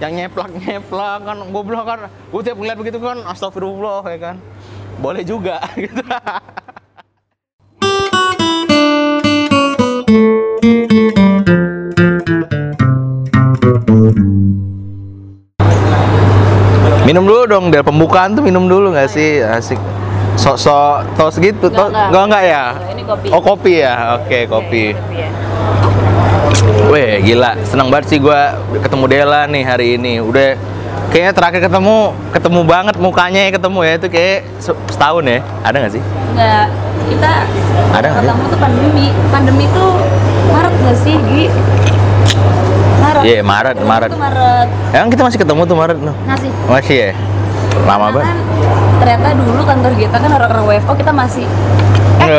yang nyeplak nyeplak kan goblok kan. Gue tiap ngeliat begitu kan astagfirullah ya kan. Boleh juga gitu. Minum dulu dong dari pembukaan tuh minum dulu nggak sih? Asik. Sok-sok tos gitu. Tos nggak. nggak nggak ya? Ini kopi. oh kopi ya? Oke kopi. Kopi ya. Weh gila, seneng banget sih gua ketemu Dela nih hari ini. Udah kayaknya terakhir ketemu, ketemu banget mukanya ya ketemu ya itu kayak se- setahun ya. Ada nggak sih? Enggak, kita Ada nggak sih? ketemu tuh pandemi. Pandemi tuh Maret nggak sih, Gi? Maret. Iya, Maret, Ketemu Maret. Maret. Emang kita masih ketemu tuh Maret no? Ngasih. Masih ya? Lama banget. kan ternyata dulu kantor kita kan orang-orang WFO kita masih Nggak.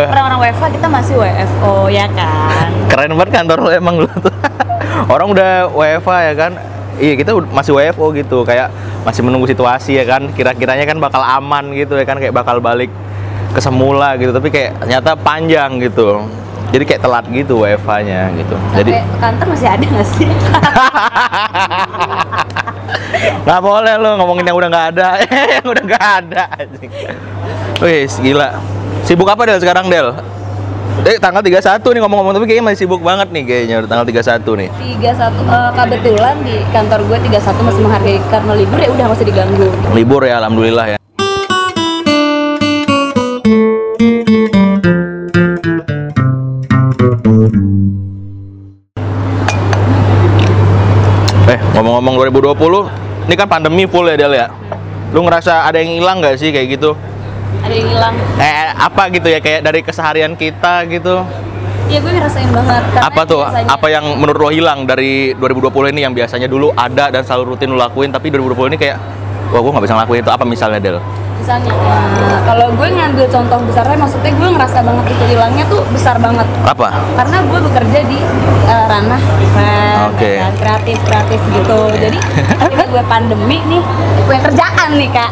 Orang-orang WFH kita masih WFO ya kan. Keren banget kantor lu emang lu tuh. Orang udah WFA ya kan? Iya kita masih WFO gitu kayak masih menunggu situasi ya kan kira-kiranya kan bakal aman gitu ya kan kayak bakal balik ke semula gitu tapi kayak ternyata panjang gitu jadi kayak telat gitu WFA-nya gitu jadi Sampai kantor masih ada nggak sih? nggak boleh lo ngomongin yang udah nggak ada yang udah nggak ada. Wih gila sibuk apa Del sekarang Del? Eh tanggal 31 nih ngomong-ngomong tapi kayaknya masih sibuk banget nih kayaknya tanggal 31 nih. 31 eh, kebetulan di kantor gue 31 masih menghargai karena libur ya udah masih diganggu. libur ya alhamdulillah ya. Eh ngomong-ngomong 2020 ini kan pandemi full ya Del ya? Lu ngerasa ada yang hilang nggak sih kayak gitu Ada yang hilang. kayak apa gitu ya kayak dari keseharian kita gitu? Iya gue ngerasain banget. apa tuh biasanya- apa yang menurut lo hilang dari 2020 ini yang biasanya dulu ada dan selalu rutin lo lakuin tapi 2020 ini kayak wah gue nggak bisa ngelakuin itu. Apa misalnya Del? Misalnya eh, kalau gue ngambil contoh besarnya maksudnya gue ngerasa banget itu hilangnya tuh besar banget. Apa? Karena gue bekerja di eh, ranah event Oke. ya kan, kreatif kreatif gitu jadi ketika gue pandemi nih punya kerjaan nih kak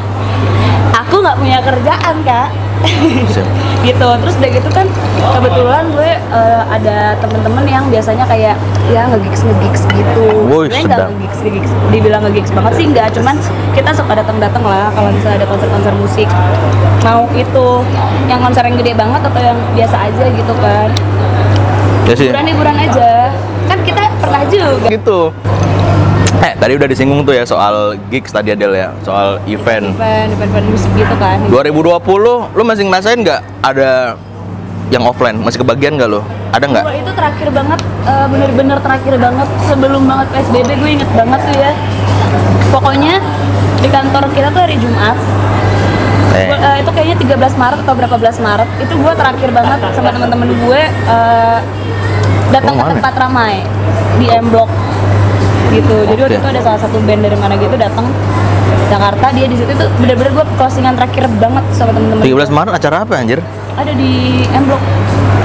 aku nggak punya kerjaan kak. Gitu. Terus udah gitu kan kebetulan gue eh, ada temen-temen yang biasanya kayak ya ngegigs ngegigs gitu. Sebenarnya nggak ngegigs ngegigs. Dibilang ngegigs banget sih nggak. Cuman kita suka datang datang lah kalau misalnya ada konser-konser musik. Mau itu yang konser yang gede banget atau yang biasa aja gitu kan. Ya sih. Hiburan hiburan aja. Kan kita pernah juga. Gitu eh tadi udah disinggung tuh ya soal gigs tadi Adel ya. Soal event. Event event, event musik gitu kan. 2020 lu masih ngerasain nggak ada yang offline? Masih kebagian nggak lo ada nggak? Itu terakhir banget, eh, bener-bener terakhir banget sebelum banget PSBB gue inget banget tuh ya. Pokoknya di kantor kita tuh hari Jumat. eh, Gua- eh, itu kayaknya 13 Maret atau berapa belas Maret. Itu gue terakhir banget sama teman-teman gue eh, datang Oh, ke tempat ramai di M Block gitu. Jadi waktu Oke. itu ada salah satu band dari mana gitu datang Jakarta dia di situ tuh bener-bener gue closingan terakhir banget sama temen-temen 13 gue. Maret acara apa anjir ada di M Block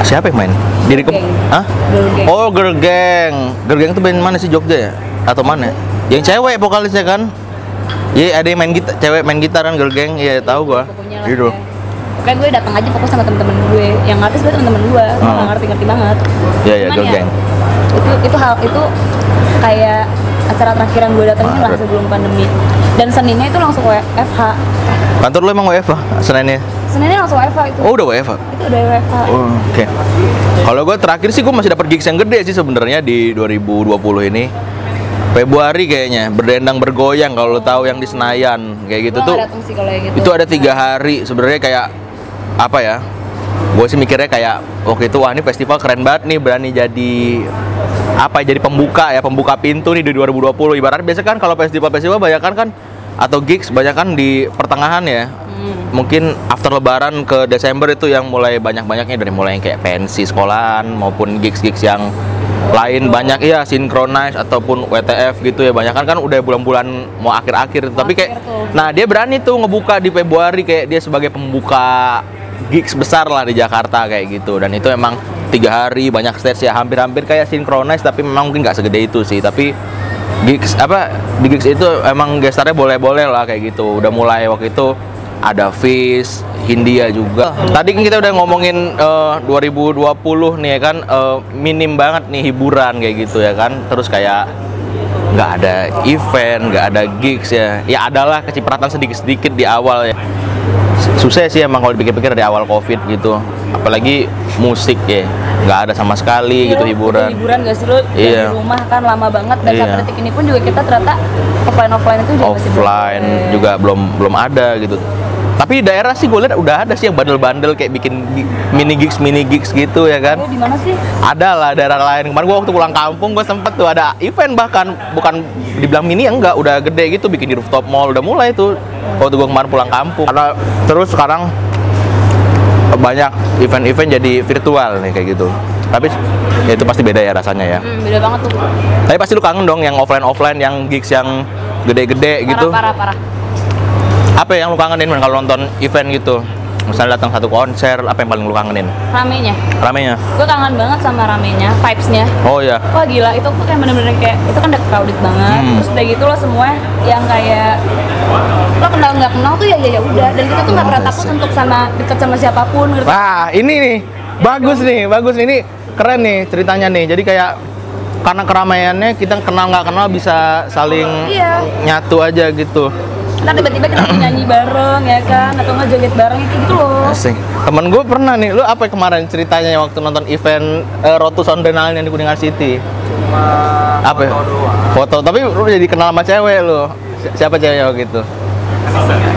siapa yang main diri ke. Hah? Girl Gang. oh girl gang girl gang itu band mana sih Jogja ya atau mana yang cewek vokalisnya kan Iya ada yang main gitar, cewek main gitar kan girl gang, iya tahu gua. Gitu. ya. Pokoknya gue datang aja fokus sama temen-temen gue yang artis gue temen-temen gue Hmm. ngerti-ngerti banget Iya iya Cuman girl ya, gang. itu itu hal itu kayak acara terakhir yang gue datengin lah sebelum pandemi dan Seninnya itu langsung WFH Kantor lu emang WFA Seninnya? Seninnya langsung WFH itu Oh udah WFA. itu udah WFH Oh, Oke. Kalau gue terakhir sih gue masih dapat gigs yang gede sih sebenarnya di 2020 ini. Februari kayaknya berdendang bergoyang kalau lo tahu yang di Senayan kayak gitu tuh. sih kalau yang gitu Itu ada tiga hari sebenarnya kayak apa ya? Gue sih mikirnya kayak waktu itu wah ini festival keren banget nih berani jadi apa ya, jadi pembuka ya pembuka pintu nih di 2020 ibaratnya biasa kan kalau festival-festival banyak kan kan atau gigs banyak kan di pertengahan ya. Hmm. mungkin after lebaran ke Desember itu yang mulai banyak-banyaknya dari mulai yang kayak pensi sekolahan maupun gigs-gigs yang lain banyak. Iya synchronize ataupun WTF gitu ya banyak kan kan udah bulan-bulan mau akhir-akhir. Tapi kayak tuh. nah dia berani tuh ngebuka di Februari kayak dia sebagai pembuka gigs besar lah di Jakarta kayak gitu. Dan itu emang tiga hari banyak stage ya. Hampir-hampir kayak synchronize tapi memang mungkin nggak segede itu sih. Tapi gigs apa di gigs itu emang gestarnya boleh-boleh lah kayak gitu. Udah mulai waktu itu ada Fish, Hindia juga. Tadi kan kita udah ngomongin eh, 2020 nih ya kan? Eh, minim banget nih hiburan kayak gitu ya kan. Terus kayak nggak ada event nggak ada gigs ya. Ya adalah kecipratan sedikit sedikit di awal ya. Susah sih emang kalau dipikir-pikir dari awal covid gitu. Apalagi musik ya nggak ada sama sekali gitu Iya, hiburan. hiburan gak seru Iya. di rumah kan lama banget. Dan Iya. detik ini pun juga kita ternyata offline offline itu juga masih belum offline juga belum belum ada gitu. Tapi di daerah sih gue lihat udah ada sih yang bandel-bandel kayak bikin mini gigs mini gigs gitu ya kan? Lu di mana sih? Ada lah daerah lain. Kemarin gua waktu pulang kampung gua sempet tuh ada event bahkan bukan dibilang mini ya enggak udah gede gitu bikin di rooftop mall. Udah mulai tuh waktu gua kemarin pulang kampung. Karena terus sekarang banyak event-event jadi virtual nih kayak gitu. Tapi ya itu pasti beda ya rasanya ya. Hmm, beda banget tuh. Tapi pasti lu kangen dong yang offline offline yang gigs yang gede-gede gitu. Parah parah parah. Apa yang lu kangenin Man, kalau nonton event gitu misalnya datang satu konser apa yang paling lu kangenin ramenya ramenya gue kangen banget sama ramenya vibesnya oh ya Wah gila, itu tuh kayak bener-bener kayak itu kan udah crowded banget. Hmm. Terus udah gitu lo semua yang kayak lo kenal nggak kenal tuh ya ya ya udah. Dan kita tuh nggak pernah takut untuk sama deket sama siapa pun. Gitu. Wah, ini nih. Bagus nih, bagus nih. Ini keren nih ceritanya nih. Jadi kayak karena keramaiannya kita kenal nggak kenal bisa saling Iya. nyatu aja gitu. Ntar tiba-tiba kita nyanyi bareng ya kan, atau nggak joget bareng kayak gitu loh. Asing. Temen gue pernah nih, lu apa kemarin ceritanya waktu nonton event uh, Sondrenalin yang di Kuningan City? apa? ya? Foto, tapi lu jadi kenal sama cewek lu. Si- Siapa ceweknya waktu itu?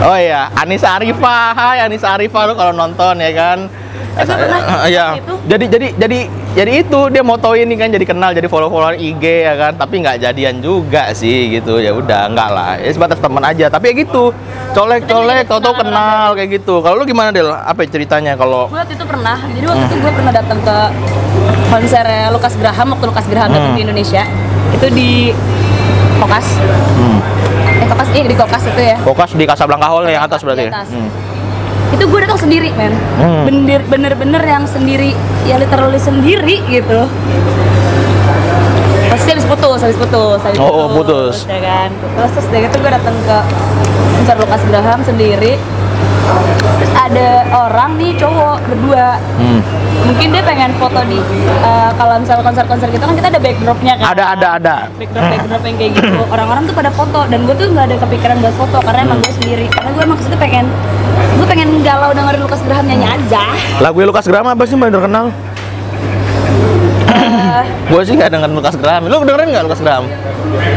Oh iya, Anissa Arifah. Hai Anissa Arifah lu kalau nonton ya kan. Eh, Eh, Iya. itu. Jadi jadi jadi jadi itu dia motoin nih kan jadi kenal jadi follow follower IG ya kan. Tapi nggak jadian juga sih gitu. Ya udah nggak lah. Ya sebatas teman aja. Tapi ya gitu. Colek colek tau tau kenal kayak gitu. Kalau lu gimana Del? Apa ceritanya kalau Gue waktu itu pernah, jadi waktu Hmm. itu gue pernah datang ke konser Lukas Graham waktu Lukas Graham datang Hmm. di Indonesia. Itu di Kokas. hmm. Eh Kokas, iya di Kokas itu ya. Fokus di Casablanca Hall yang atas berarti. Di atas. Hmm. Itu gue datang sendiri men. Hmm. bener bener-bener yang sendiri. Ya literally sendiri gitu. Pasti habis putus habis putus habis Oh, oh, putus. ya kan. Terus terus dari itu gue datang ke konser Lukas Graham sendiri terus ada orang nih cowok berdua Hmm. mungkin dia pengen foto di eh, kalau misalnya konser-konser gitu kan kita ada backdropnya kan Ada ada ada. backdrop backdrop yang kayak gitu orang-orang tuh pada foto dan gue tuh nggak ada kepikiran buat foto karena emang gue sendiri karena gue emang ke situ pengen gue pengen galau dengerin Lukas Graham nyanyi aja Lagu Lukas Graham apa sih yang kenal? Eh, Gue sih nggak dengerin Lukas Graham. Lu dengerin nggak Lukas Graham?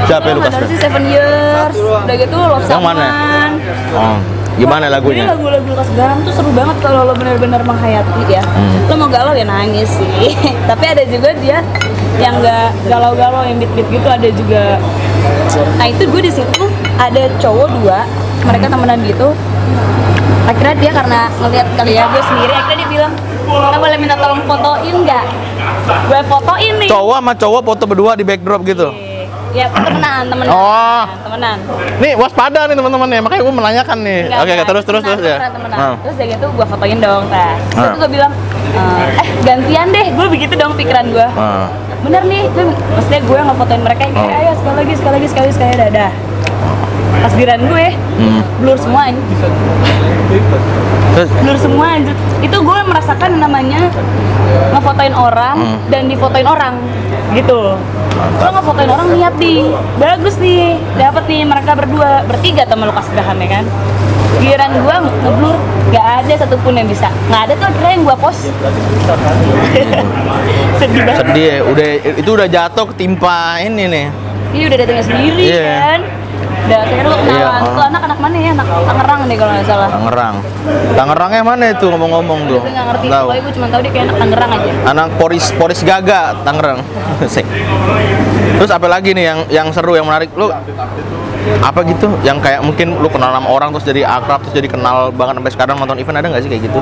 Siapa ya Lukas Graham? sih Seven Years udah gitu Love Yang mana? Oh, gimana lagunya? lagu-lagu Lukas Graham tuh seru banget kalau lo bener-bener menghayati ya. Hmm. Lo mau galau ya nangis sih. Tapi ada juga dia yang nggak galau-galau yang beat-beat gitu ada juga. Nah itu gue di situ ada cowok dua, mereka Hmm. temenan gitu. Akhirnya dia karena ngeliat kali ya gue sendiri, akhirnya dia bilang, kita boleh minta tolong fotoin nggak? Gue fotoin nih. Cowok sama cowok foto berdua di backdrop gitu. Ya temenan, temenan, Oh. temenan. Nih waspada nih teman-teman ya, makanya gue menanyakan nih. Enggak, Oke, enggak. terus terus terus ya. temenan, temenan. Nah. Terus dari itu gue fotoin dong, nah. Terus itu gue bilang, eh, gantian deh, gue begitu dong pikiran gue. Nah. Bener nih, gue, maksudnya gue ngefotoin mereka yang kayak, Oh. ayo sekali lagi, sekali lagi, sekali lagi, sekali dadah. Pas giliran gue, Hmm. blur semua anjir. Terus blur semua anjir. Itu gue merasakan namanya ngefotoin orang Hmm. dan difotoin orang gitu lo ngefotoin orang niat nih bagus nih dapat nih mereka berdua bertiga teman Lukas Graham ya kan giliran gua ngeblur gak ada satupun yang bisa nggak ada tuh akhirnya yang gua post sedih banget sedih ya, udah itu udah jatuh ketimpa ini nih. ini udah datangnya sendiri Iya. kan udah akhirnya lu kenalan Iya, tuh anak anak mana ya anak Tangerang deh kalau nggak salah Tangerang. Tangerangnya mana itu ngomong-ngomong tuh? gue nggak ngerti Tahu. gue cuma tahu dia kayak anak Tangerang aja Anak Poris Poris Gaga Tangerang. Terus apa lagi nih yang yang seru yang menarik lu apa gitu yang kayak mungkin lu kenal sama orang terus jadi akrab terus jadi kenal banget sampai sekarang nonton event ada nggak sih kayak gitu?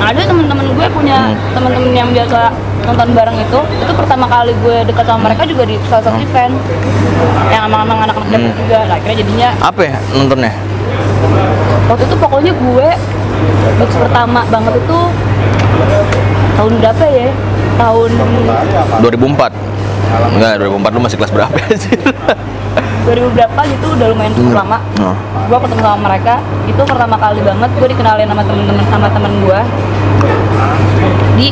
ada teman-teman gue punya Hmm. teman-teman yang biasa nonton bareng itu itu pertama kali gue dekat sama mereka juga di salah satu event yang emang emang anak-anak dapet Hmm. juga nah akhirnya jadinya Apa ya nontonnya? waktu itu pokoknya gue box pertama banget itu tahun berapa ya tahun 2004. Enggak, 2004 lu masih kelas berapa sih? 2000 berapa gitu udah lumayan cukup lama Oh. gue ketemu sama mereka itu pertama kali banget gue dikenalin sama temen-temen sama temen gue di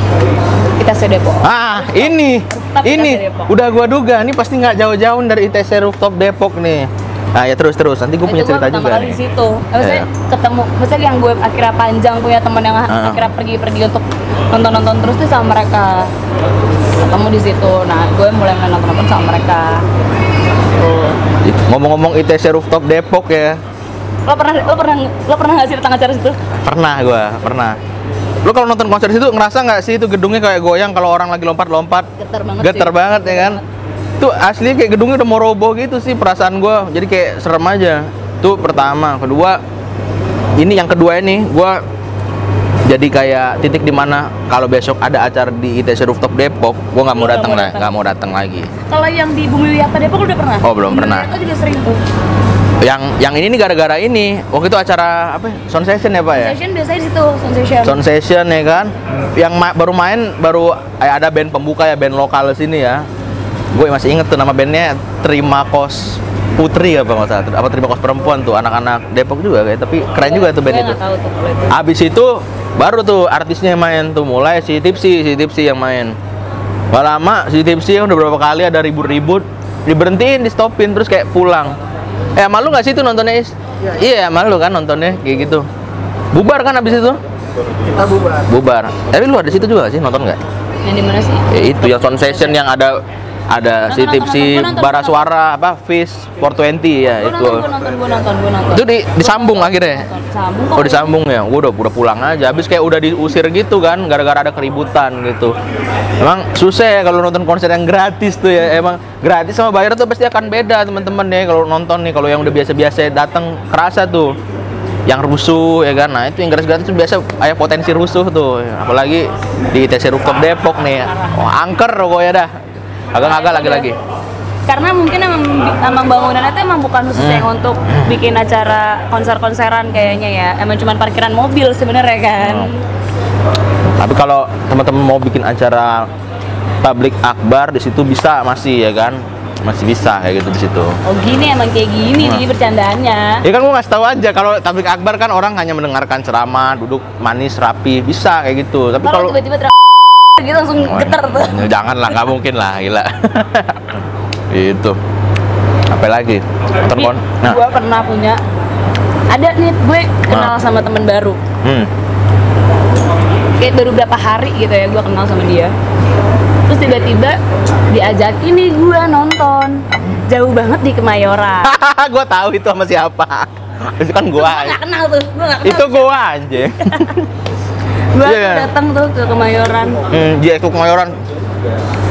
ITC Depok. Ah, ini, Tapi ini ITC Depok. udah gua duga, ini pasti nggak jauh-jauh dari ITC rooftop Depok nih. Nah ya terus terus, nanti gue punya gua cerita juga nih. di situ. Maksudnya Iya. ketemu, maksudnya yang gue akhirnya panjang punya teman yang Ah. akhirnya pergi-pergi untuk nonton-nonton terus tuh sama mereka. Ketemu di situ. Nah, gue mulai main nonton-nonton sama mereka. Ngomong-ngomong ITC rooftop Depok ya, Lo pernah lo pernah lo pernah nggak sih datang acara situ? pernah gua, pernah. Lu kalau nonton konser situ ngerasa nggak sih itu gedungnya kayak goyang kalau orang lagi lompat-lompat? Getar banget Getar sih. banget ya kan? Tuh asli kayak gedungnya udah mau roboh gitu sih perasaan gua. Jadi kayak serem aja. Tuh pertama, kedua ini yang kedua ini gua jadi kayak titik di mana kalau besok ada acara di ITC Rooftop Depok, gua nggak mau datang lah, nggak mau datang lagi. Kalau yang di Bumi Wiyata Depok udah pernah? Oh, belum Bumi pernah. Wiyata juga sering tuh. Yang yang ini nih gara-gara ini waktu itu acara apa? ya? Sound session ya pak ya? Sensation biasanya di situ, sensation. Sound session ya kan. Yang ma- baru main baru eh, ada band pembuka ya band lokal sini ya. Gue masih inget tuh nama bandnya Terima Kos Putri apa nggak salah. Apa Terima Kos Perempuan tuh anak-anak Depok juga kayak tapi keren juga tuh band itu. tahu tuh itu. Abis itu baru tuh artisnya yang main tuh mulai si Tipsy, si Tipsy yang main. Gak lama si Tipsy yang udah berapa kali ada ribut-ribut diberhentiin, di stopin terus kayak pulang. Eh malu nggak sih itu nontonnya Is? Iya malu kan nontonnya kayak gitu. Bubar kan abis itu? kita bubar Bubar. Tapi lu ada situ juga nggak sih nonton nggak? Yang di mana sih? Ya, itu yang sound session yang ada ada si Nonton, gua nonton, bara gua suara apa Fish 420 ya itu. nonton, gue nonton, gue nonton, gue nonton. Itu di- disambung akhirnya? Sambung. Oh disambung ya, gue udah udah pulang aja. Habis kayak udah diusir gitu kan, gara-gara ada keributan gitu. Emang susah ya kalau nonton konser yang gratis tuh ya. Emang gratis sama bayar tuh pasti akan beda teman-teman ya kalau nonton nih. Kalau yang udah biasa-biasa datang kerasa tuh. Yang rusuh ya kan. Nah itu yang gratis-gratis biasa ada potensi rusuh tuh. Apalagi di ITC Rooftop Depok nih. Oh, angker pokoknya dah. Agak-agak lagi-lagi. Karena mungkin emang, emang bangunannya itu emang bukan khusus Hmm. yang untuk bikin acara konser-konseran kayaknya ya. Emang cuma parkiran mobil sebenarnya kan. Hmm. Tapi kalau teman-teman mau bikin acara tablik akbar di situ bisa masih ya kan? Masih bisa kayak gitu di situ. Oh gini emang kayak gini Hmm. nih bercandaannya. Ya kan gua ngasih tahu aja kalau tablik akbar kan orang hanya mendengarkan ceramah, duduk manis, rapi, bisa kayak gitu. Tapi Kalau tiba-tiba gitu langsung geter tuh. Jangan lah, nggak mungkin lah, gila. itu. Apa lagi? Nonton kon. Nah, gue pernah punya ada nih gue kenal Nah. sama temen baru hmm. kayak baru berapa hari gitu ya gue kenal sama dia terus tiba-tiba diajakin nih gue nonton jauh banget di Kemayoran gua tahu itu sama siapa. Itu kan gue gua. gak kenal tuh gue gak kenal Itu gua anjing. Gue Iya, iya. datang tuh ke Kemayoran Hmm, dia ikut Kemayoran.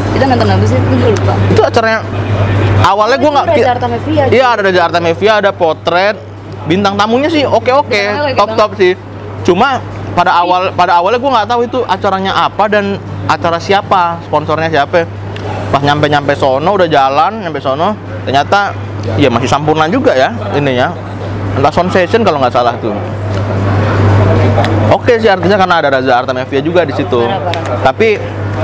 kita nonton apa sih itu gue lupa Itu acaranya awalnya gua nggak Itu Jakarta Mafia Iya ada Jakarta Mafia, ada potret, bintang tamunya sih oke oke, oke top top sih. Cuma pada awal pada awalnya gue nggak tahu itu acaranya apa dan acara siapa, sponsornya siapa. Pas nyampe nyampe sono udah jalan nyampe sono, ternyata ya masih sempurna juga ya ininya. Entah sound session kalau nggak salah tuh. Oke sih artinya karena ada Raza Arta Mafia juga di situ. Parah, parah. Tapi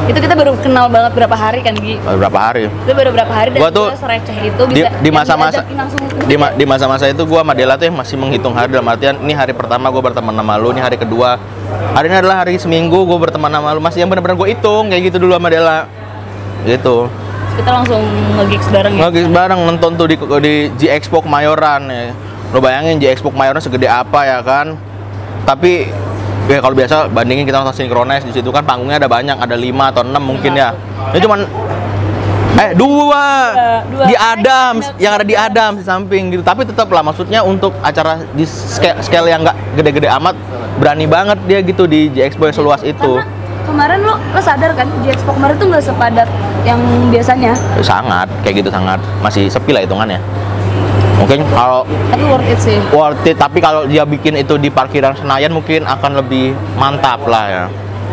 itu kita baru kenal banget berapa hari kan Gi? Beberapa hari? Itu baru berapa hari dan Gua tuh gue sereceh itu di, bisa di masa-masa di, ma- di masa-masa itu gua sama Dela tuh yang masih menghitung hari dalam artian ini hari pertama gua berteman sama lu ini hari kedua. Hari ini adalah hari seminggu gua berteman sama lu. Masih yang benar-benar gua hitung kayak gitu dulu sama Dela gitu. Kita langsung nge-gigs bareng ya? Lagi bareng nonton tuh di di G Expo Kemayoran ya. Lo bayangin G Expo Kemayoran segede apa ya kan? Tapi ya kalau biasa bandingin kita nonton Synchronize di situ kan panggungnya ada banyak ada lima atau enam mungkin ya. Ini cuman eh dua. Dua. di Adams yang ada di Adams di samping gitu. Tapi tetap lah maksudnya untuk acara di scale, scale yang nggak gede-gede amat berani banget dia gitu di Expo yang seluas itu. Karena kemarin lo, lo sadar kan di Expo kemarin tuh nggak sepadat yang biasanya? Sangat kayak gitu sangat. Masih sepi lah hitungannya mungkin kalau tapi worth it sih. worth it. Tapi kalau dia bikin itu di parkiran Senayan mungkin akan lebih mantap lah ya.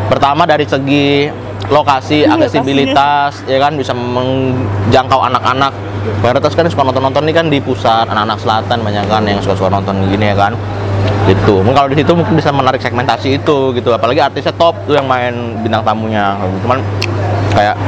Pertama dari segi lokasi Iya, aksesibilitas ya kan? Bisa menjangkau anak-anak. Mayoritas kan suka nonton-nonton ini kan di pusat anak-anak selatan banyak kan yang suka-suka nonton gini ya kan? Gitu. Mungkin kalau di situ mungkin bisa menarik segmentasi itu gitu. Apalagi artisnya top tuh yang main bintang tamunya. Cuman kayak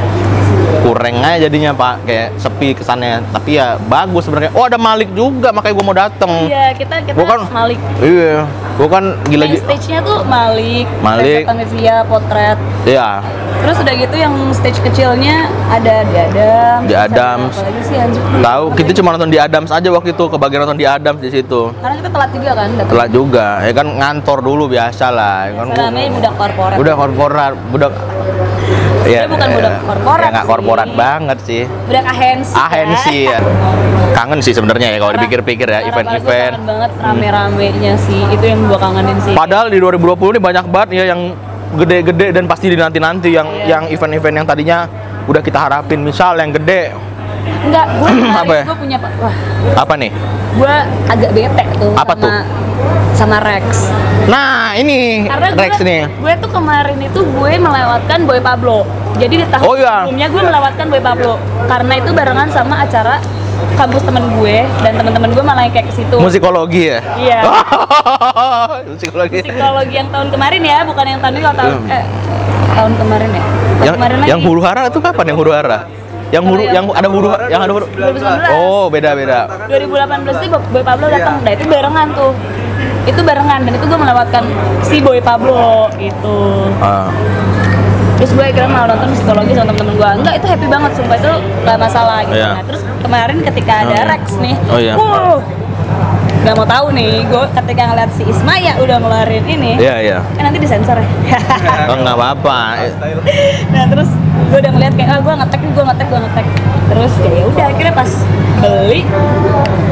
kurang aja jadinya pak kayak sepi kesannya tapi ya bagus sebenarnya oh ada Malik juga makanya gua mau dateng Iya, kita kita Gua kan Malik. Iya, gua kan gila Main gila. stage-nya tuh Malik, Malik. Via potret. Iya, Terus udah gitu yang stage kecilnya ada di Adams. Di Adams. Sih tahu kita cuma nonton di Adams aja waktu itu, kebagian nonton di Adams di situ. Karena kita telat juga kan datang. Telat juga, ya kan ngantor dulu biasa lah, ya kan. Namanya budak korporat. Budak korporat, budak. Dia bukan budak korporat Ya nggak sih. korporat banget sih. Budak ahensi. Ahensi ya. Kangen sih sebenarnya ya kalau dipikir-pikir ya event-event. Kangen banget rame-ramenya sih. Itu yang gua kangenin sih. Padahal di 2020 ini banyak banget ya yang gede-gede dan pasti dinanti-nanti yang Iya. yang event-event yang tadinya udah kita harapin misal yang gede Enggak, kemarin Apa ya? punya wah, apa nih? gua agak bete tuh Apa sama tuh? Sama Rex. Nah ini Karena gue, Rex nih. gue tuh kemarin itu gue melewatkan Boy Pablo. Jadi di tahun Oh, iya. sebelumnya gue melewatkan Boy Pablo. Karena itu barengan sama acara kampus temen gue dan teman-teman gue malah yang kayak ke situ. Musikologi ya? Iya. Musikologi. Psikologi yang tahun kemarin ya, bukan yang tahun ini kalau tahun Hmm. eh tahun kemarin ya. Tahun yang kemarin yang lagi. huru hara itu kapan yang huru hara? Yang huru yang yang- ada huru yang ada huru. 2019. Oh, beda-beda. 2018 itu Boy Pablo datang, Iya. nah itu barengan tuh. Itu barengan dan itu gue melewatkan si Boy Pablo itu. Ah. terus gue akhirnya mau nonton psikologi sama temen-temen gue enggak itu happy banget sumpah itu gak masalah gitu Iya. nah terus kemarin ketika ada Hmm. Rex nih Oh, iya. wuh, gak mau tahu nih gue ketika ngeliat si Ismaya udah ngeluarin ini Iya, iya. eh nanti disensor ya Oh, nggak apa-apa. nah terus gue udah ngeliat kayak ah gue ngetek nih gue ngetek gue ngetek terus ya udah akhirnya pas beli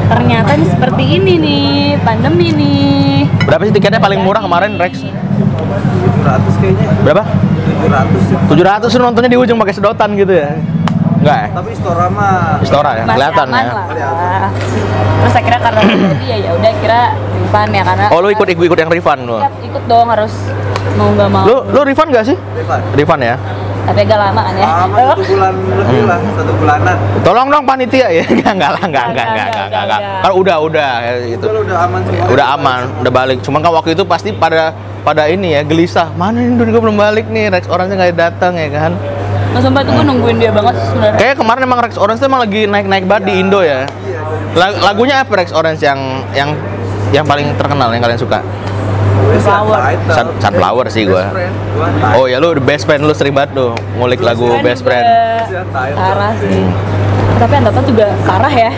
ternyata ini seperti ini nih pandemi nih Berapa sih tiketnya paling murah kemarin Rex? 700 kayaknya Berapa? 700 ya 700 lu nontonnya di ujung pakai sedotan gitu ya? Enggak ya? tapi Storama Istora ya? masih Kelihatan aman ya? lah terus akhirnya karena jadi ya ya udah kira refund ya karena Oh, lu ikut ikut, ikut yang refund lu? Iya, ikut dong harus mau nggak mau Lu lu refund gak sih? Rifan Refund ya? Tapi agak lama kan ya lama satu bulan lebih Hmm. lah satu bulanan Tolong dong panitia ya. Enggak enggak lah, enggak enggak Enggak, enggak enggak enggak, enggak. enggak. enggak. Kalau udah udah ya, gitu. Udah, udah aman semua Udah aman, udah balik. Cuman kan waktu itu pasti pada pada ini ya gelisah. Mana ini gue belum balik nih, Rex Orange nggak datang ya kan? Nah, sumpah tuh gue nungguin dia banget sebenarnya Kayak kemarin emang Rex Orange tuh emang lagi naik-naik banget di Indo ya. iya La- lagunya apa Rex Orange yang yang yang paling terkenal yang kalian suka? Gue Sunflower. Sun- Sunflower sih gua. Oh ya lu the best friend lu sering banget tuh ngulik lagu Kan best friend. parah sih tapi Antopan juga parah ya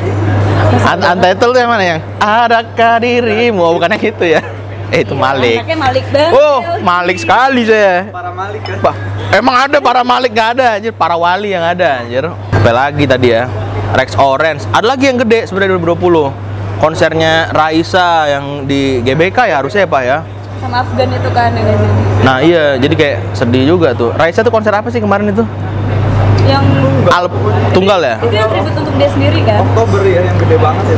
Un Untitled tuh yang mana yang? Adakah dirimu? Oh, bukannya gitu ya? Eh itu Malik. anaknya Malik banget Oh, Malik sekali saya. para Malik kan Bah, emang ada para Malik nggak ada anjir, para wali yang ada anjir. Apa lagi tadi ya? Rex Orange. Ada lagi yang gede sebenarnya 2020. Konsernya Raisa yang di GBK ya harusnya ya Pak ya. Sama Afgan itu kan yang ini Nah iya, jadi kayak sedih juga tuh. Raisa tuh konser apa sih kemarin itu? yang Al tunggal ya? itu yang tribute untuk dia sendiri kan Oktober ya yang gede banget ya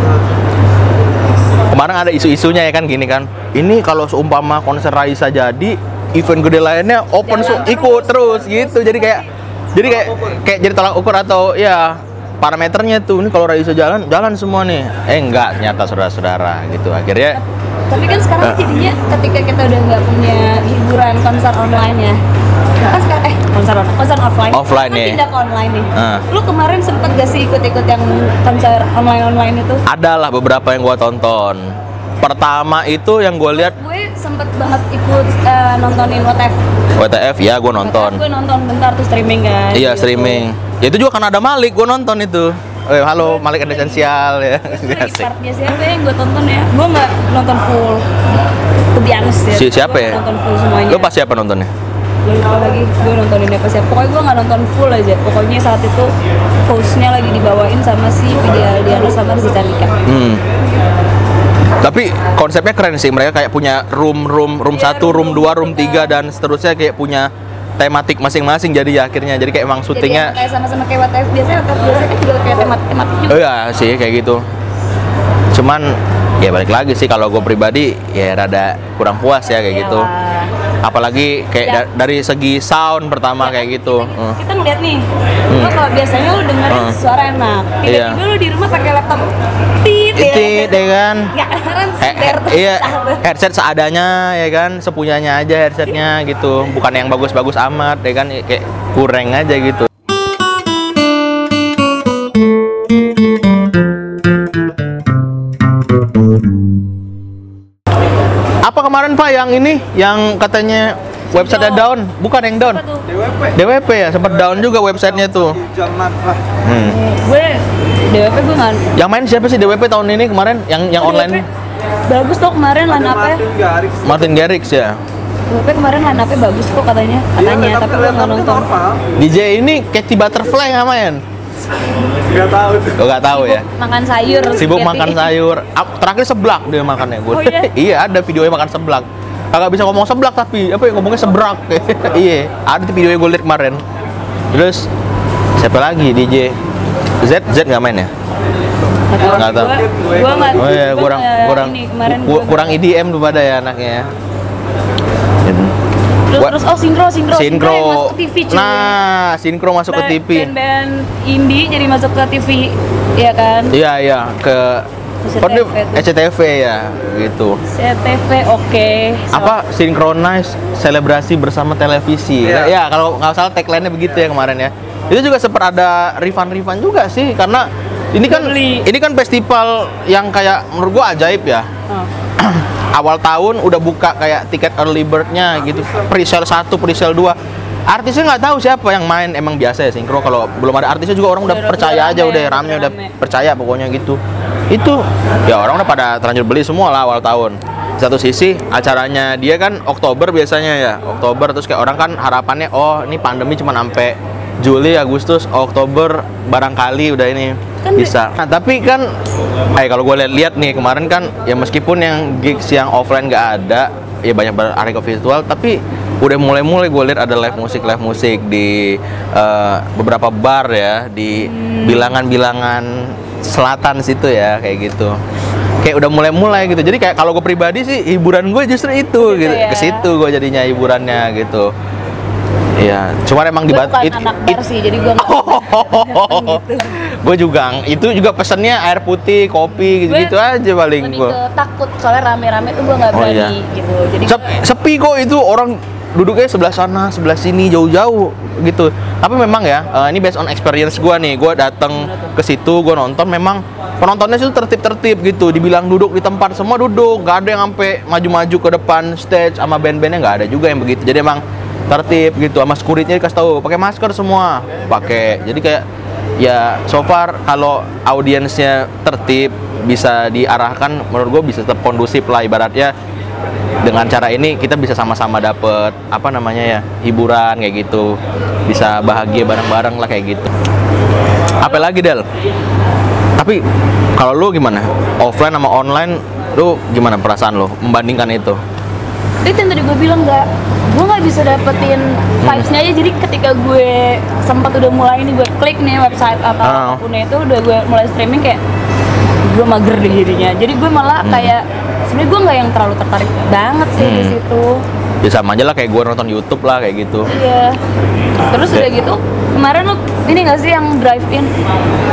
Kemarin ada isu-isunya ya kan gini kan. Ini kalau seumpama konser Raisa jadi event gede lainnya open Jalan su- terus. ikut terus gitu. Jadi kayak jadi kayak kayak jadi tolak ukur atau ya parameternya tuh ini kalau Raisa jalan jalan semua nih. Eh enggak ternyata saudara-saudara gitu. Akhirnya tapi kan sekarang Eh. jadinya ketika kita udah nggak punya hiburan konser online ya kan sekarang eh konser online konser offline Offline kan ya. pindah ke online nih Ah. lu kemarin sempet gak sih ikut-ikut yang konser online online itu adalah beberapa yang gua tonton. Pertama itu yang gue lihat gue sempet banget ikut eh, nontonin WTF WTF ya gue nonton. gue nonton bentar tuh streaming kan Iya Gitu. streaming. Ya itu juga karena ada Malik gue nonton itu. Eh, halo Malik Esensial ya. Asik. partnya siapa yang gue tonton ya? Gue nggak nonton full. To be honest ya. Si- siapa ya? Nonton full semuanya. Lu pas siapa nontonnya? Gue lupa lagi. Gue nontonin apa siapa? Pokoknya gue nggak nonton full aja. Pokoknya saat itu hostnya lagi dibawain sama si Vidi Aldiano sama Rizky Candika. Hmm. Tapi konsepnya keren sih. Mereka kayak punya room room room Iya, 1, room room 2, room 3 dan seterusnya kayak punya tematik masing-masing jadi ya akhirnya jadi kayak emang Jadi syutingnya yang kayak sama-sama kayak WTF biasanya WTF biasanya juga kayak temat tematik juga. Oh iya sih kayak gitu. Cuman ya balik lagi sih kalau gue pribadi ya rada kurang puas ya kayak gitu. Apalagi kayak Ya. da- dari segi sound pertama kayak gitu. Kita, Hmm. kita ngeliat nih, lo kalau biasanya lo dengerin Hmm. suara enak, tiba-tiba Iya. lo di rumah pakai laptop, tit ya. Tit ya kan. Nggak he- tuh. iya headset seadanya ya kan sepunyanya aja headsetnya gitu bukan yang bagus-bagus amat ya kan kayak kurang aja gitu Pak yang ini yang katanya website down? Bukan yang down. Apa? DWP DWP ya, sempat down juga websitenya tuh. Lah Hmm. Gue DWP gue nggak. Yang main siapa sih DWP tahun ini kemarin? Yang yang Oh, online? DWP Bagus tuh kemarin line ada up-nya. Martin Garrix Martin Garrix ya. DWP kemarin line up-nya bagus kok katanya. Katanya, Iya, tapi gue nggak tapi nonton. DJ ini Katy Butterfly nggak main? Gak tahu tuh Gue nggak tahu ya. Makan sayur. Sibuk Katy. makan sayur. Terakhir seblak dia makannya gue. Oh, iya? iya ada videonya makan seblak. Kagak bisa ngomong seblak tapi apa ya ngomongnya sebrak. iya, ada tuh videonya gue liat kemarin. Terus siapa lagi DJ? Z Z nggak main ya? Nggak tahu. Gue gue nggak. Oh iya, gua kurang kurang ini, kemarin ku- gua kurang IDM tuh pada ya anaknya ya. Terus, terus oh sinkro sinkro Sinkro. yang masuk ke TV cuy. Nah, sinkro masuk ke TV. Band-band indie jadi masuk ke TV, ya kan? Iya, iya, ke SCTV. SCTV ya, gitu. CTV oke. So- Apa synchronize selebrasi bersama televisi. Iya. Ya, kalau nggak salah tagline-nya begitu ya kemarin ya. Itu juga sempat ada refund-refund juga sih karena ini kan Beli. ini kan festival yang kayak menurut gua ajaib ya. Oh. Awal tahun udah buka kayak tiket early bird-nya gitu. Pre-sale 1, pre-sale 2. Artisnya nggak tahu siapa yang main emang biasa ya sinkro kalau belum ada artisnya juga orang udah, Udah- percaya udah aja rame, udah udah rame udah rame. percaya pokoknya gitu itu ya orang udah pada terlanjur beli semua lah awal tahun Di satu sisi acaranya dia kan Oktober biasanya ya Oktober terus kayak orang kan harapannya oh ini pandemi cuma sampai Juli Agustus Oktober barangkali udah ini Kan bisa. Nah, tapi kan eh kalau gue lihat nih kemarin kan ya meskipun yang gigs yang offline nggak ada ya banyak ke virtual tapi udah mulai-mulai gue lihat ada live musik live musik di eh, beberapa bar ya di bilangan-bilangan selatan situ ya kayak gitu. Kayak udah mulai-mulai gitu. Jadi kayak kalau gue pribadi sih hiburan gue justru itu Gitu gitu. ya. ke situ gue jadinya hiburannya gitu Iya, cuman emang dibat bukan it- anak it- bar sih, jadi gue nggak gitu. gue juga itu juga pesennya air putih kopi gitu, -gitu Gue aja paling gue takut, soalnya rame-rame tuh gue nggak Oh, berani iya. gitu. Jadi Sep- gue- sepi kok itu orang duduknya sebelah sana sebelah sini jauh-jauh gitu tapi memang ya eh, ini based on experience gue nih gue datang ke situ gue nonton memang penontonnya itu tertib-tertib gitu dibilang duduk di tempat semua duduk gak ada yang sampai maju-maju ke depan stage sama band-bandnya nggak ada juga yang begitu jadi emang tertib gitu sama security dikasih tahu pakai masker semua. Pakai. Jadi kayak ya so far kalau audiensnya tertib bisa diarahkan menurut gue bisa tetap kondusif lah ibaratnya. Dengan cara ini kita bisa sama-sama dapet apa namanya ya hiburan kayak gitu. Bisa bahagia bareng-bareng lah kayak gitu. Apa lagi Del? Tapi kalau lu gimana? Offline sama online lu gimana perasaan lu membandingkan itu? Itu yang tadi gue bilang nggak gue nggak bisa dapetin vibesnya aja. Jadi ketika gue sempat udah mulai ini gue klik nih website atau Ah. apa pun itu udah gue mulai streaming kayak gue mager deh jadinya. Jadi gue malah kayak sebenarnya gue nggak yang terlalu tertarik banget sih di Hmm. situ. Ya sama aja lah kayak gue nonton YouTube lah kayak gitu. Iya. Terus udah gitu kemarin lu ini nggak sih yang drive in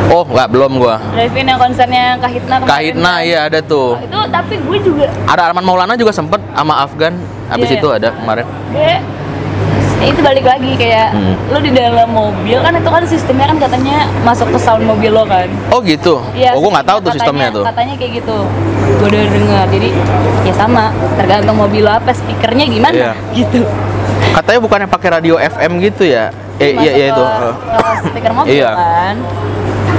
oh nggak belum gua. Drive in yang konsernya Kahitna kemarin? Kahitna kan? iya ada tuh. Itu tapi gue juga ada Arman Maulana juga sempet sama Afgan habis Iya, itu iya. ada kemarin? Dia itu balik lagi kayak Hmm. lu di dalam mobil kan itu kan sistemnya kan katanya masuk ke sound mobil lo kan? Oh gitu? Iya, oh gua nggak tahu tuh katanya- sistemnya tuh. katanya kayak gitu. Gue udah denger jadi ya sama tergantung mobil lo apa speakernya gimana Iya. gitu. Katanya bukannya pakai radio FM gitu ya? Eh Masuk iya iya ke- itu. ke speaker mobil Iya. kan.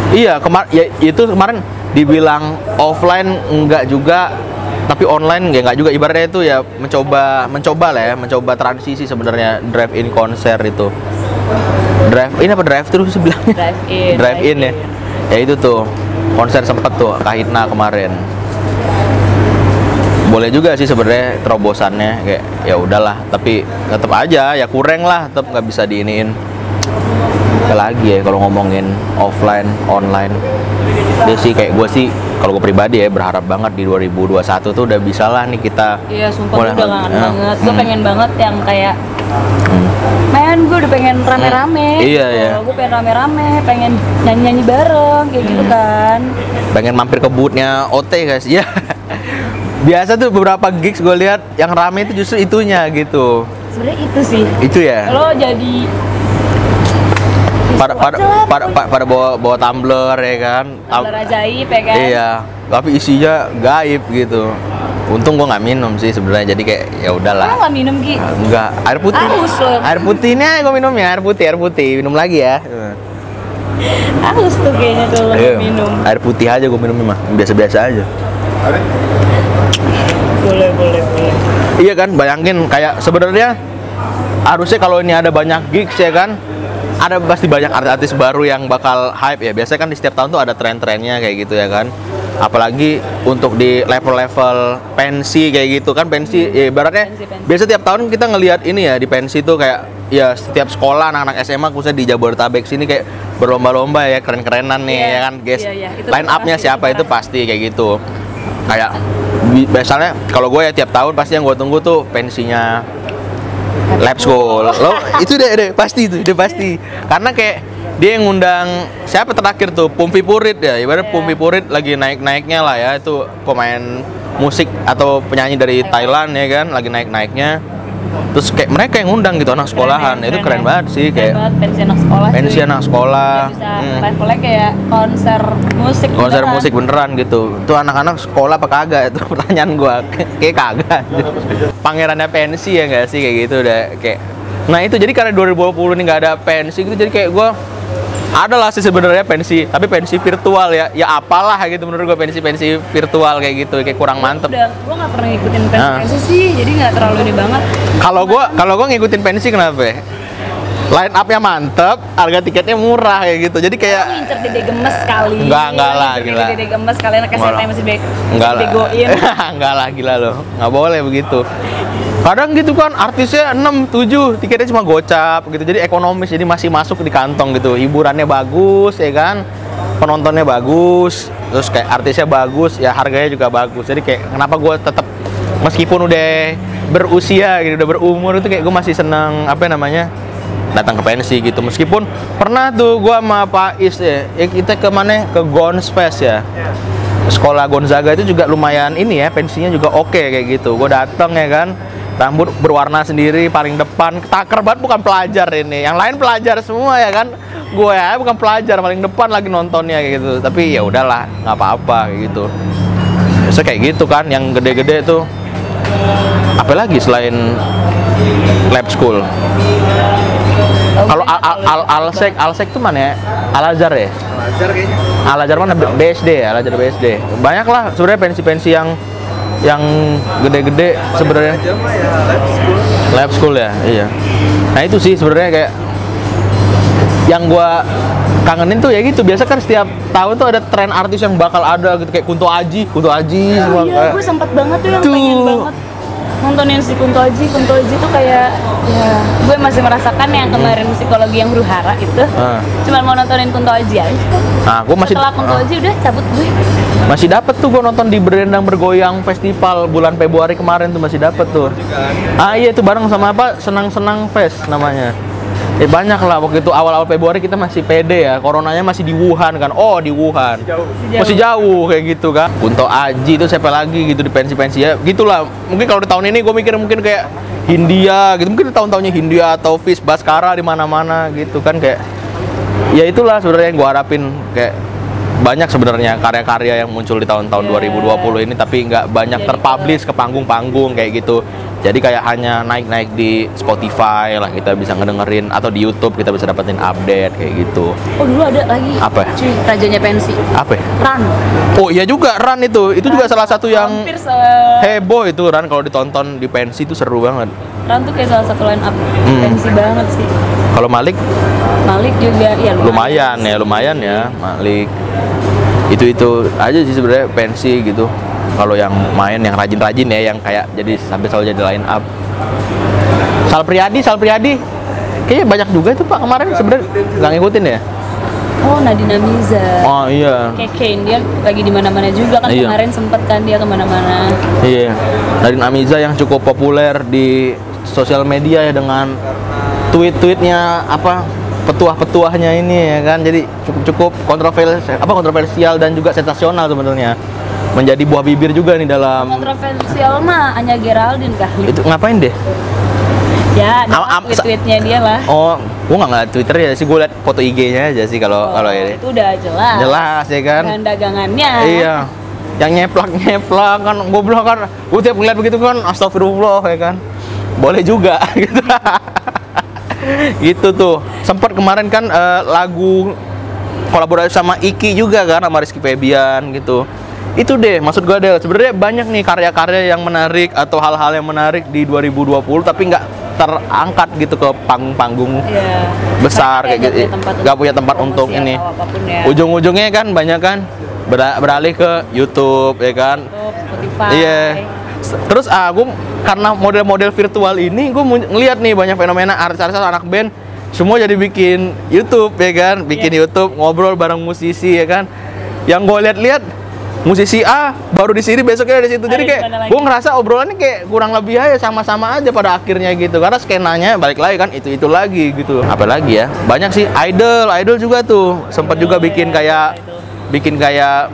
Iya, kemar ya itu kemarin dibilang offline enggak juga tapi online ya enggak juga. Ibaratnya itu ya mencoba mencoba lah ya mencoba transisi sebenarnya. Drive in konser itu. Drive in apa drive thru sih bilangnya? Drive in drive in ya. ya itu tuh. Konser sempet tuh Kahitna kemarin. Boleh juga sih sebenarnya terobosannya kayak ya udahlah. Tapi tetap aja ya kurang lah. Tetap nggak bisa diiniin. Apa lagi ya kalau ngomongin offline online. Dia sih kayak gue sih kalau gue pribadi ya berharap banget di 2021 tuh udah bisa lah nih kita Iya, sumpah gue mulai- udah kangen eh, banget. Gue hmm, pengen banget yang kayak hmm. Men, gue udah pengen rame-rame Hmm. Iya, gitu. iya. Gue pengen rame-rame, pengen nyanyi-nyanyi bareng Kayak gitu Hmm. kan pengen mampir ke bootnya OT guys ya biasa tuh beberapa gigs gue lihat yang rame itu justru itunya gitu Sebenarnya itu sih itu ya Lo jadi pada pada pada, pada, pada bawa bawa tumbler ya kan? Tumbler ajaib ya kan? Iya. Tapi isinya gaib gitu. Untung gua nggak minum sih sebenarnya jadi kayak ya Lo udahlah nggak minum Gi? enggak air putih. Haus lo. air putih ini aja gua minum ya air putih air putih. Minum lagi ya. Haus tuh kayaknya kalau Iya. minum. Air putih aja gua minum mah. Biasa-biasa aja. Boleh, boleh, boleh. Iya kan, bayangin kayak sebenarnya harusnya kalau ini ada banyak gigs ya kan, ada pasti banyak artis-artis baru yang bakal hype ya. Biasanya kan di setiap tahun tuh ada tren-trennya kayak gitu ya kan. Apalagi untuk di level-level pensi kayak gitu kan pensi ya ibaratnya Pensi, pensi. biasa tiap tahun kita ngelihat ini ya di pensi tuh kayak ya setiap sekolah anak-anak SMA khususnya di Jabodetabek sini kayak berlomba-lomba ya keren-kerenan nih Iya, ya kan guys. iya. Itu Line up-nya siapa itu itu pasti kayak gitu. Kayak biasanya kalau gue ya tiap tahun pasti yang gue tunggu tuh pensinya lab school. Lo itu deh deh pasti itu deh pasti. Karena kayak dia yang ngundang siapa terakhir tuh? Pumpi Purit ya ibarat Iya. Pumpi Purit lagi naik naiknya lah ya itu pemain musik atau penyanyi dari Thailand ya kan lagi naik naiknya terus kayak mereka yang ngundang gitu anak sekolahan. Keren, itu keren, keren keren. banget sih Keren kayak banget, pensi anak sekolah pensi anak sekolah. Dia bisa hmm, levelnya kayak konser musik konser beneran. musik beneran gitu. Itu anak-anak sekolah apa kagak? Itu pertanyaan gua. Kayak kagak pangerannya pensi ya nggak sih? Kayak gitu udah kayak nah itu jadi karena 2020 ini nggak ada pensi gitu jadi kayak gua ada lah sih sebenarnya pensi tapi pensi virtual ya ya apalah gitu menurut gua pensi pensi virtual kayak gitu kayak kurang mantep Udah, gua nggak pernah ngikutin Ah. pensi-pensi sih, jadi nggak terlalu ini banget. kalau gua kalau gua ngikutin pensi kenapa ya? Line up-nya mantep harga tiketnya murah kayak gitu jadi kayak ngincer dede gemes kali. Enggak, enggak lah, gila. Dede gemes kali anak SMA masih be Enggak lah. begoin. Enggak lah gila loh. Enggak boleh begitu. Kadang gitu kan artisnya 6, 7, tiketnya cuma gocap gitu. Jadi ekonomis jadi masih masuk di kantong gitu. Hiburannya bagus ya kan. Penontonnya bagus, terus kayak artisnya bagus, ya harganya juga bagus. Jadi kayak kenapa gue tetap meskipun udah berusia gitu, udah berumur itu kayak gue masih seneng apa namanya datang ke pensi gitu. Meskipun pernah tuh gua sama Pak Is ya, ya kita ke mana ke Gons Fest ya. Sekolah Gonzaga itu juga lumayan ini ya pensinya juga oke kayak gitu. Gue dateng ya kan. Rambut berwarna sendiri paling depan. Taker banget bukan pelajar ini. Yang lain pelajar semua ya kan. Gue ya bukan pelajar paling depan lagi nontonnya kayak gitu. Tapi ya udahlah nggak apa-apa kayak gitu. Biasa kayak gitu kan yang gede-gede tuh. Apa lagi selain lab school kalau al al al alsek alsek tuh mana ya? Al azhar ya? Belajar kayaknya. al azhar mana? BSD ya al azhar BSD banyak lah sebenarnya pensi-pensi yang yang gede-gede sebenarnya. ya. Lab school. lab school ya iya. Nah itu sih sebenarnya kayak yang gua kangenin tuh ya gitu. Biasa kan setiap tahun tuh ada tren artis yang bakal ada gitu kayak Kunto Aji Kunto Aji Oh semua. iya, gue sempet banget tuh yang Tuh. pengen banget nontonin si Kunto Aji. Kunto Aji tuh kayak, ya, gue masih merasakan yang kemarin psikologi yang huru hara itu. Ah. Cuman mau nontonin Kunto Aji aja. nah gua masih Setelah Kunto. Aji udah cabut gue. masih dapat tuh gua nonton di Berendang Bergoyang Festival bulan Februari kemarin tuh masih dapat tuh ah iya itu bareng sama apa senang-senang fest namanya Eh banyak lah waktu itu awal-awal Februari kita masih pede ya. Coronanya masih di Wuhan kan. Oh di Wuhan. Jauh. masih jauh. Kayak gitu kan. Kunto Aji itu siapa lagi gitu di pensi-pensi ya. Gitulah. Mungkin kalau di tahun ini gue mikir mungkin kayak Hindia gitu. Mungkin di tahun-tahunnya Hindia atau Fish Baskara di mana-mana gitu kan kayak ya itulah sebenarnya yang gue harapin kayak banyak sebenarnya karya-karya yang muncul di tahun-tahun Iya. 2020 ini tapi nggak banyak Jadi terpublish ke panggung-panggung kayak gitu jadi kayak hanya naik-naik di Spotify lah kita bisa ngedengerin atau di YouTube kita bisa dapetin update kayak gitu Oh dulu ada lagi. Apa? Cuy, rajanya pensi. apa? Run. Oh iya juga Run itu itu juga salah satu yang Hampir se heboh itu Run kalau ditonton di pensi itu seru banget Run tuh kayak salah satu line up Hmm. pensi banget sih. Kalau Malik? Malik juga ya lumayan. Ya lumayan ya Malik. Itu itu aja sih sebenarnya pensi gitu. Kalau yang main yang rajin-rajin ya yang kayak jadi sampai selalu jadi line up. Sal Priadi Sal Priadi kayaknya banyak juga itu pak kemarin sebenarnya. Nggak ngikutin ya? Oh Nadina Miza. oh iya. Kane dia lagi di mana-mana juga kan Iya. kemarin sempet kan dia ke mana-mana. iya. Nadine Amiza yang cukup populer di sosial media ya dengan tweet-tweetnya apa petuah-petuahnya ini ya kan? Jadi cukup-cukup kontroversial apa kontroversial dan juga sensasional sebenarnya. Menjadi buah bibir juga nih dalam Kontroversial mah Anya Geraldine kali. itu ngapain deh? Ya, Am- am- tweet-tweetnya dia lah. oh gua nggak ngeliat Twitter ya sih gua liat foto IG-nya aja sih kalau kalau Oh, ini. itu udah jelas. jelas ya kan? Dan dagangannya. iya. Yang nyeplak nyeplak kan gue bilang kan. Gue tiap ngeliat begitu kan astagfirullah ya kan? Boleh juga gitu gitu tuh. Sempat kemarin kan eh, lagu kolaborasi sama Iki juga kan sama Rizky Febian gitu. Itu deh maksud gue deh sebenarnya banyak nih karya-karya yang menarik atau hal-hal yang menarik di 2020 tapi nggak terangkat gitu ke panggung-panggung Iya. besar kayak gitu. nggak punya tempat untuk atau ini ya. ujung-ujungnya kan banyak kan ber- beralih ke YouTube ya kan? YouTube, Spotify. Iya. S- terus ah gue karena model-model virtual ini gue ngeliat nih banyak fenomena artis-artis anak band semua jadi bikin YouTube ya kan? Bikin Iya. YouTube ngobrol bareng musisi ya kan? Yang gue lihat-lihat musisi A baru di sini besoknya ada di situ. Jadi kayak lagi? gue ngerasa obrolannya kayak kurang lebih aja sama-sama aja pada akhirnya gitu. Karena skenanya balik lagi kan itu itu lagi gitu apalagi ya banyak sih idol idol juga tuh. Sempat juga Idol, bikin ya, kayak bikin kayak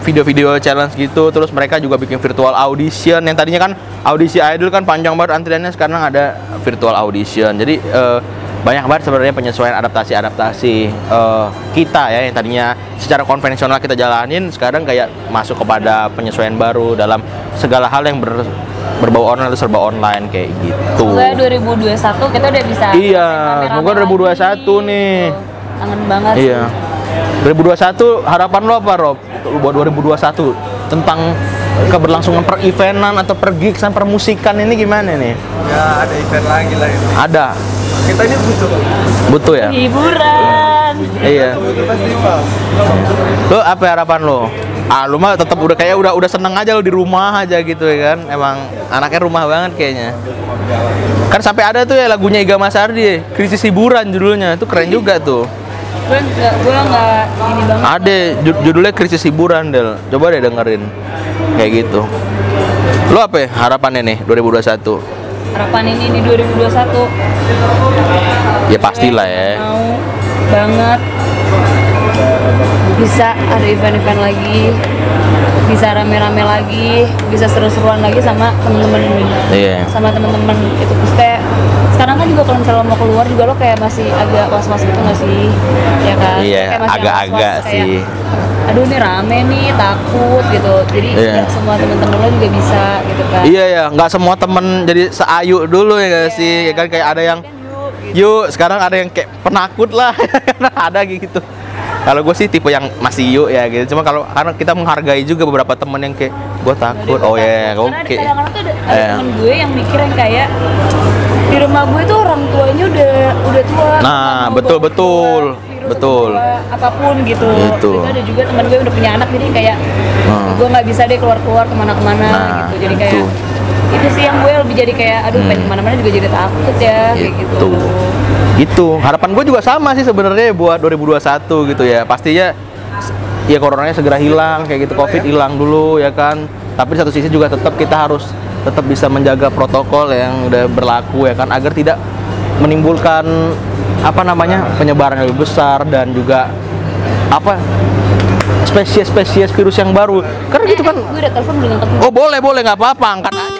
video-video challenge gitu terus mereka juga bikin virtual audition yang tadinya kan audisi idol kan panjang banget antriannya sekarang ada virtual audition jadi eh, banyak banget sebenarnya penyesuaian adaptasi-adaptasi eh, kita ya yang tadinya secara konvensional kita jalanin sekarang kayak masuk kepada penyesuaian baru dalam segala hal yang ber- berbau online atau serba online kayak gitu. Semoga 2021 kita udah bisa Iya, semoga 2021 lagi, nih. gitu. Kangen banget Iya. sih. 2021 harapan lo apa Rob? Buat 2021 tentang keberlangsungan per eventan atau per gigsan per musikan ini gimana nih? Ya ada event lagi lah ini. Ada, Kita ini butuh butuh ya? Hiburan. Iya. butuh festival. Lo apa harapan lo? Ah, lu mah tetap udah kayak udah udah seneng aja lo di rumah aja gitu ya kan. Emang anaknya rumah banget kayaknya. Kan sampai ada tuh ya lagunya Iga Mas Ardi, Krisis Hiburan judulnya. Itu keren juga tuh. Gue nggak, gue nggak ini banget. Ada ju- judulnya Krisis Hiburan, Del. Coba deh dengerin. Kayak gitu. Lo apa ya harapannya nih 2021? Harapan ini di 2021 Ya pastilah ya. mau banget bisa ada event-event lagi bisa rame-rame lagi bisa seru-seruan lagi sama temen-temen Iya. sama temen-temen itu maksudnya sekarang kan juga kalau misalnya mau keluar juga lo kayak masih agak was-was gitu nggak sih ya kan Iya, agak-agak kayak, sih. aduh ini rame nih takut gitu jadi nggak semua temen-temen lo juga bisa gitu kan Iya ya, nggak semua temen jadi seayu dulu ya gak sih? Ya kan kayak ada yang yuk, gitu. yuk, sekarang ada yang kayak penakut lah. ada gitu. Kalau gue sih tipe yang masih yuk ya gitu. Cuma kalau karena kita menghargai juga beberapa temen yang kayak gue takut. Oh ya, Karena oke. kadang-kadang tuh ada, ada Iya. temen gue yang mikir yang kayak di rumah gue tuh orang tuanya udah udah tua. Nah, betul, betul. virus Betul. apa pun gitu. Itu ada juga teman gue udah punya anak jadi kayak Hmm. gue nggak bisa deh keluar-keluar ke mana-kemana Nah, gitu. Jadi kayak itu. Itu sih yang gue lebih jadi kayak aduh Hmm. pengen ke mana-mana juga jadi takut ya kayak gitu. Gitu. Gitu. Harapan gue juga sama sih sebenarnya buat 2021 gitu ya. Pastinya ya coronanya segera hilang kayak gitu covid hilang dulu ya kan tapi di satu sisi juga tetap kita harus tetap bisa menjaga protokol yang udah berlaku ya kan agar tidak menimbulkan apa namanya penyebaran yang lebih besar dan juga apa spesies-spesies virus yang baru karena gitu Eh, kan gue udah telepon belum ketemu. oh boleh boleh nggak apa-apa angkat aja